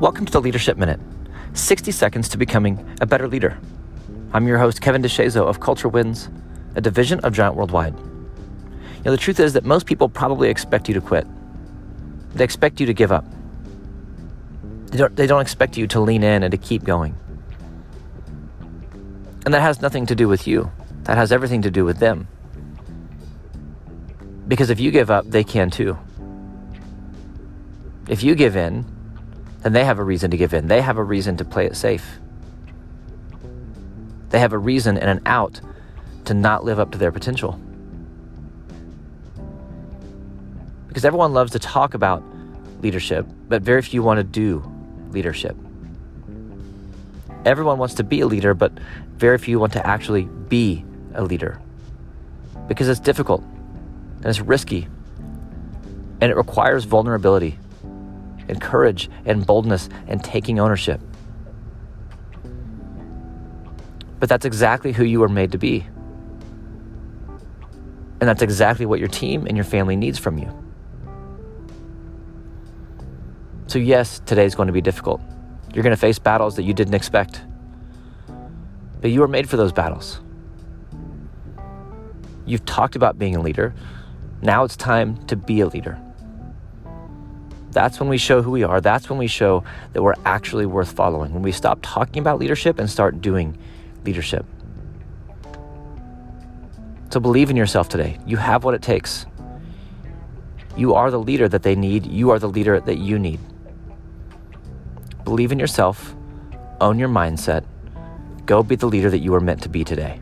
Welcome to the Leadership Minute 60 seconds to becoming a better leader. I'm your host, Kevin DeShazo of Culture Wins, a division of Giant Worldwide. You know, the truth is that most people probably expect you to quit, they expect you to give up. They don't, they don't expect you to lean in and to keep going. And that has nothing to do with you, that has everything to do with them. Because if you give up, they can too. If you give in, then they have a reason to give in. They have a reason to play it safe. They have a reason and an out to not live up to their potential. Because everyone loves to talk about leadership, but very few want to do leadership. Everyone wants to be a leader, but very few want to actually be a leader. Because it's difficult and it's risky and it requires vulnerability and courage and boldness and taking ownership. But that's exactly who you were made to be. And that's exactly what your team and your family needs from you. So, yes, today is going to be difficult. You're going to face battles that you didn't expect. But you are made for those battles. You've talked about being a leader. Now it's time to be a leader. That's when we show who we are. That's when we show that we're actually worth following. When we stop talking about leadership and start doing leadership. So believe in yourself today. You have what it takes. You are the leader that they need. You are the leader that you need. Believe in yourself. Own your mindset. Go be the leader that you are meant to be today.